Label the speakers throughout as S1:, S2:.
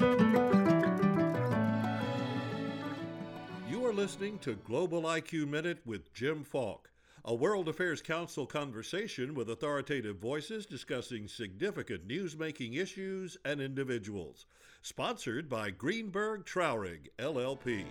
S1: You are listening to Global IQ Minute with Jim Falk, a World Affairs Council conversation with authoritative voices discussing significant news-making issues and individuals. Sponsored by Greenberg Traurig, LLP.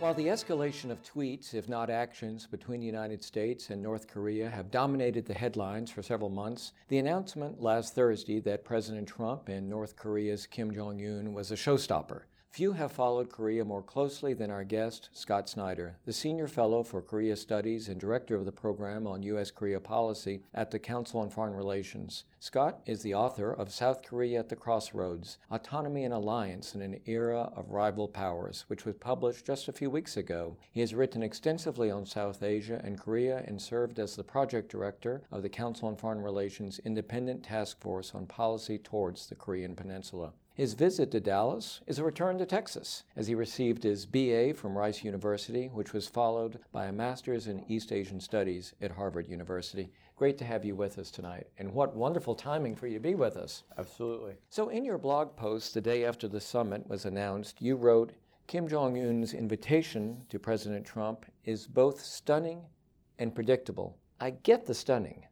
S2: While the escalation of tweets, if not actions, between the United States and North Korea have dominated the headlines for several months, the announcement last Thursday that President Trump and North Korea's Kim Jong un was a showstopper. Few have followed Korea more closely than our guest, Scott Snyder, the Senior Fellow for Korea Studies and Director of the Program on U.S. Korea Policy at the Council on Foreign Relations. Scott is the author of South Korea at the Crossroads Autonomy and Alliance in an Era of Rival Powers, which was published just a few weeks ago. He has written extensively on South Asia and Korea and served as the project director of the Council on Foreign Relations Independent Task Force on Policy towards the Korean Peninsula. His visit to Dallas is a return to Texas, as he received his BA from Rice University, which was followed by a master's in East Asian Studies at Harvard University. Great to have you with us tonight, and what wonderful timing for you to be with us.
S3: Absolutely.
S2: So, in your blog post the day after the summit was announced, you wrote Kim Jong un's invitation to President Trump is both stunning and predictable. I get the stunning.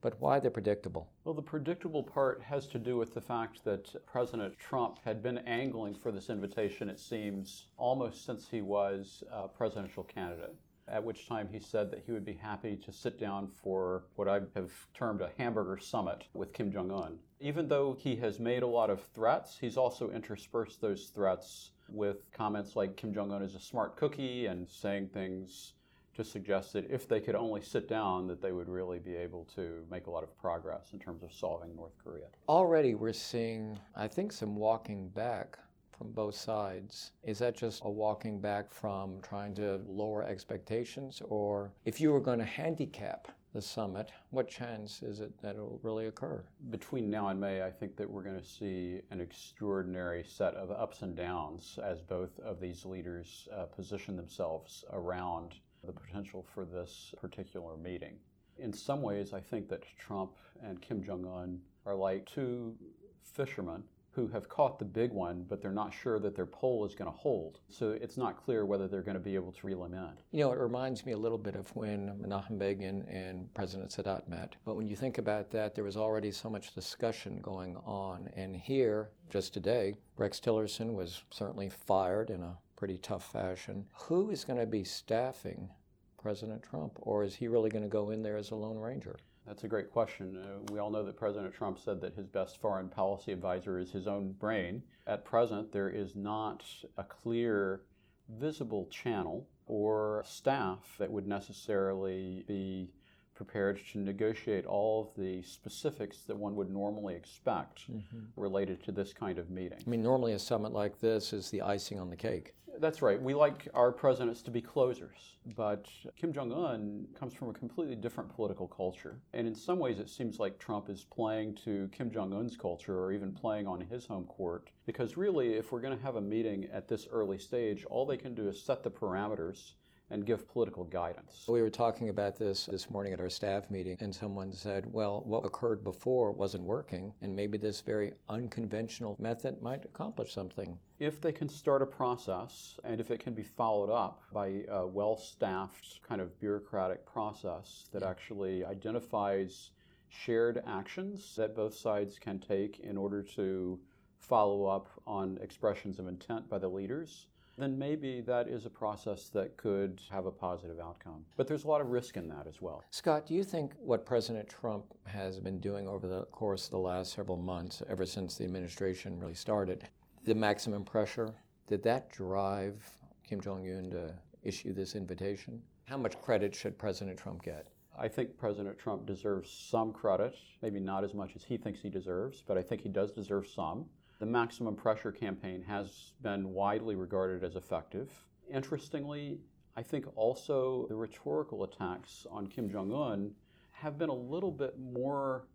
S2: But why the predictable?
S3: Well, the predictable part has to do with the fact that President Trump had been angling for this invitation, it seems, almost since he was a presidential candidate. At which time he said that he would be happy to sit down for what I have termed a hamburger summit with Kim Jong un. Even though he has made a lot of threats, he's also interspersed those threats with comments like Kim Jong un is a smart cookie and saying things to suggest that if they could only sit down, that they would really be able to make a lot of progress in terms of solving North Korea.
S2: Already we're seeing, I think, some walking back from both sides. Is that just a walking back from trying to lower expectations? Or if you were going to handicap the summit, what chance is it that it will really occur?
S3: Between now and May, I think that we're going to see an extraordinary set of ups and downs as both of these leaders uh, position themselves around the potential for this particular meeting. In some ways, I think that Trump and Kim Jong un are like two fishermen who have caught the big one, but they're not sure that their pole is going to hold. So it's not clear whether they're going to be able to reel him in.
S2: You know, it reminds me a little bit of when Menachem Begin and President Sadat met. But when you think about that, there was already so much discussion going on. And here, just today, Rex Tillerson was certainly fired in a pretty tough fashion. Who is going to be staffing President Trump, or is he really going to go in there as a Lone Ranger?
S3: That's a great question. Uh, we all know that President Trump said that his best foreign policy advisor is his own brain. At present, there is not a clear, visible channel or staff that would necessarily be prepared to negotiate all of the specifics that one would normally expect mm-hmm. related to this kind of meeting.
S2: I mean, normally a summit like this is the icing on the cake.
S3: That's right. We like our presidents to be closers, but Kim Jong un comes from a completely different political culture. And in some ways, it seems like Trump is playing to Kim Jong un's culture or even playing on his home court. Because really, if we're going to have a meeting at this early stage, all they can do is set the parameters and give political guidance.
S2: We were talking about this this morning at our staff meeting, and someone said, well, what occurred before wasn't working, and maybe this very unconventional method might accomplish something.
S3: If they can start a process, and if it can be followed up by a well staffed kind of bureaucratic process that actually identifies shared actions that both sides can take in order to follow up on expressions of intent by the leaders then maybe that is a process that could have a positive outcome. But there's a lot of risk in that as well.
S2: Scott, do you think what President Trump has been doing over the course of the last several months, ever since the administration really started, the maximum pressure, did that drive Kim Jong un to issue this invitation? How much credit should President Trump get?
S3: I think President Trump deserves some credit, maybe not as much as he thinks he deserves, but I think he does deserve some. The maximum pressure campaign has been widely regarded as effective. Interestingly, I think also the rhetorical attacks on Kim Jong un have been a little bit more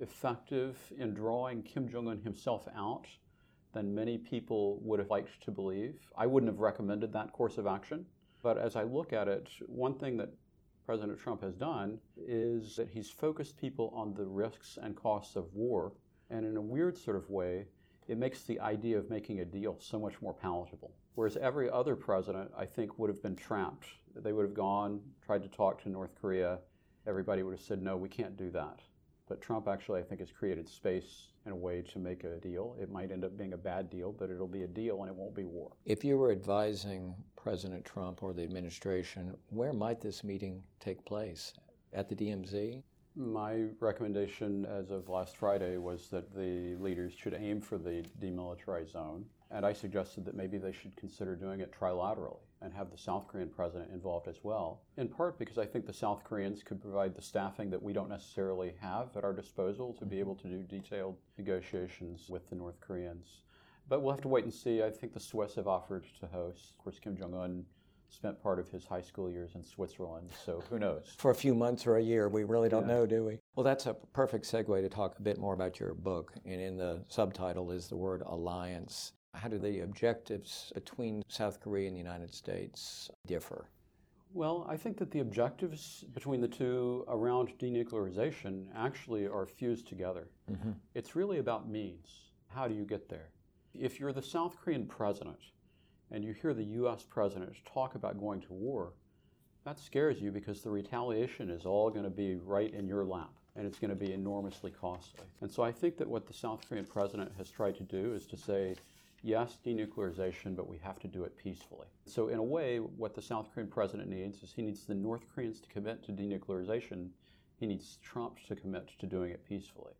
S3: effective in drawing Kim Jong un himself out than many people would have liked to believe. I wouldn't have recommended that course of action. But as I look at it, one thing that President Trump has done is that he's focused people on the risks and costs of war. And in a weird sort of way, it makes the idea of making a deal so much more palatable. Whereas every other president, I think, would have been trapped. They would have gone, tried to talk to North Korea. Everybody would have said, no, we can't do that. But Trump actually, I think, has created space in a way to make a deal. It might end up being a bad deal, but it'll be a deal and it won't be war.
S2: If you were advising President Trump or the administration, where might this meeting take place? At the DMZ?
S3: My recommendation as of last Friday was that the leaders should aim for the demilitarized zone. And I suggested that maybe they should consider doing it trilaterally and have the South Korean president involved as well. In part because I think the South Koreans could provide the staffing that we don't necessarily have at our disposal to be mm-hmm. able to do detailed negotiations with the North Koreans. But we'll have to wait and see. I think the Swiss have offered to host. Of course, Kim Jong un spent part of his high school years in Switzerland, so who knows?
S2: For a few months or a year, we really don't yeah. know, do we? Well, that's a perfect segue to talk a bit more about your book. And in the subtitle is the word alliance. How do the objectives between South Korea and the United States differ?
S3: Well, I think that the objectives between the two around denuclearization actually are fused together. Mm-hmm. It's really about means. How do you get there? If you're the South Korean president and you hear the US president talk about going to war, that scares you because the retaliation is all going to be right in your lap and it's going to be enormously costly. And so I think that what the South Korean president has tried to do is to say, yes, denuclearization, but we have to do it peacefully. So, in a way, what the South Korean president needs is he needs the North Koreans to commit to denuclearization, he needs Trump to commit to doing it peacefully.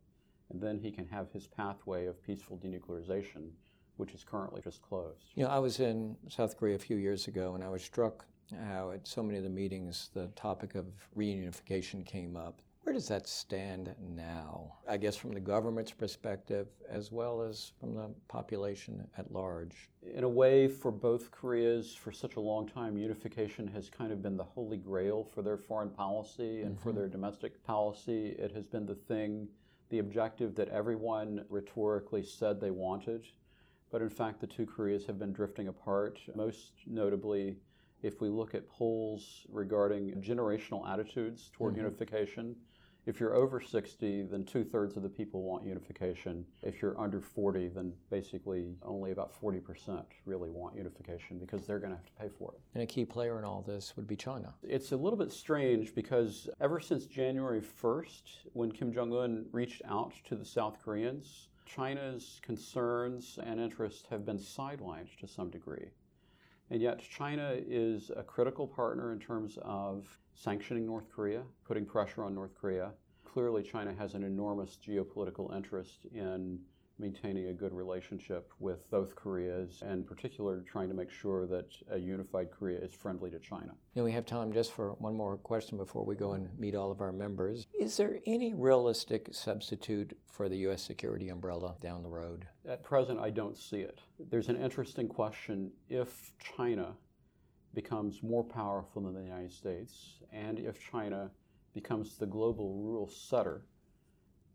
S3: And then he can have his pathway of peaceful denuclearization, which is currently just closed.
S2: You know, I was in South Korea a few years ago, and I was struck how at so many of the meetings the topic of reunification came up. Where does that stand now? I guess from the government's perspective as well as from the population at large.
S3: In a way, for both Koreas, for such a long time, unification has kind of been the holy grail for their foreign policy and mm-hmm. for their domestic policy. It has been the thing, the objective that everyone rhetorically said they wanted. But in fact, the two Koreas have been drifting apart, most notably if we look at polls regarding generational attitudes toward mm-hmm. unification, if you're over 60, then two thirds of the people want unification. If you're under 40, then basically only about 40% really want unification because they're going to have to pay for it.
S2: And a key player in all this would be China.
S3: It's a little bit strange because ever since January 1st, when Kim Jong un reached out to the South Koreans, China's concerns and interests have been sidelined to some degree. And yet, China is a critical partner in terms of sanctioning North Korea, putting pressure on North Korea. Clearly, China has an enormous geopolitical interest in maintaining a good relationship with both Koreas, and in particular, trying to make sure that a unified Korea is friendly to China.
S2: Now, we have time just for one more question before we go and meet all of our members. Is there any realistic substitute for the U.S. security umbrella down the road?
S3: At present, I don't see it. There's an interesting question. If China becomes more powerful than the United States, and if China becomes the global rule setter,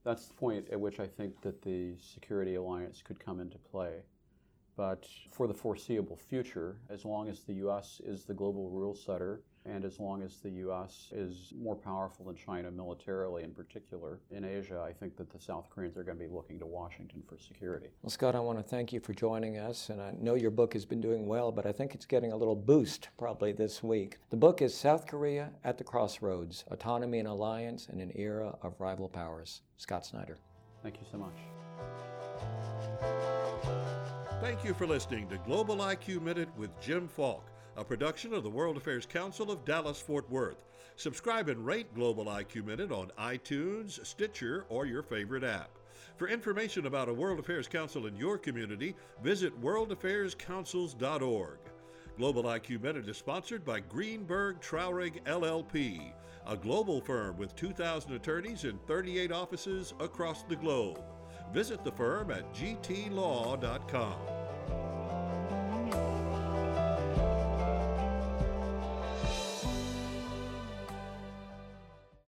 S3: that's the point at which I think that the security alliance could come into play. But for the foreseeable future, as long as the U.S. is the global rule setter, and as long as the U.S. is more powerful than China militarily, in particular in Asia, I think that the South Koreans are going to be looking to Washington for security.
S2: Well, Scott, I want to thank you for joining us. And I know your book has been doing well, but I think it's getting a little boost probably this week. The book is South Korea at the Crossroads Autonomy and Alliance in an Era of Rival Powers. Scott Snyder.
S3: Thank you so much.
S1: Thank you for listening to Global IQ Minute with Jim Falk a production of the World Affairs Council of Dallas Fort Worth. Subscribe and rate Global IQ Minute on iTunes, Stitcher, or your favorite app. For information about a World Affairs Council in your community, visit worldaffairscouncils.org. Global IQ Minute is sponsored by Greenberg Traurig LLP, a global firm with 2,000 attorneys in 38 offices across the globe. Visit the firm at gtlaw.com.